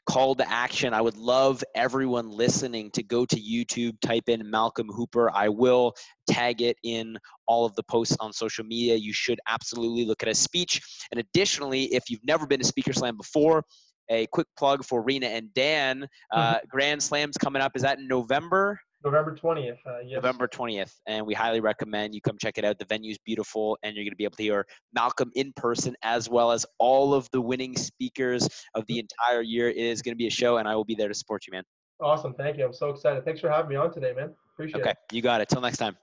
A: call to action. I would love everyone listening to go to YouTube, type in Malcolm Hooper. I will tag it in all of the posts on social media. You should absolutely look at a speech. And additionally, if you've never been to Speaker Slam before, a quick plug for Rena and Dan. Uh, mm-hmm. Grand Slams coming up. Is that in November?
B: November 20th. Uh,
A: yes. November 20th. And we highly recommend you come check it out. The venue's beautiful, and you're going to be able to hear Malcolm in person as well as all of the winning speakers of the entire year. It is going to be a show, and I will be there to support you, man.
B: Awesome. Thank you. I'm so excited. Thanks for having me on today, man. Appreciate
A: okay,
B: it. Okay.
A: You got it. Till next time.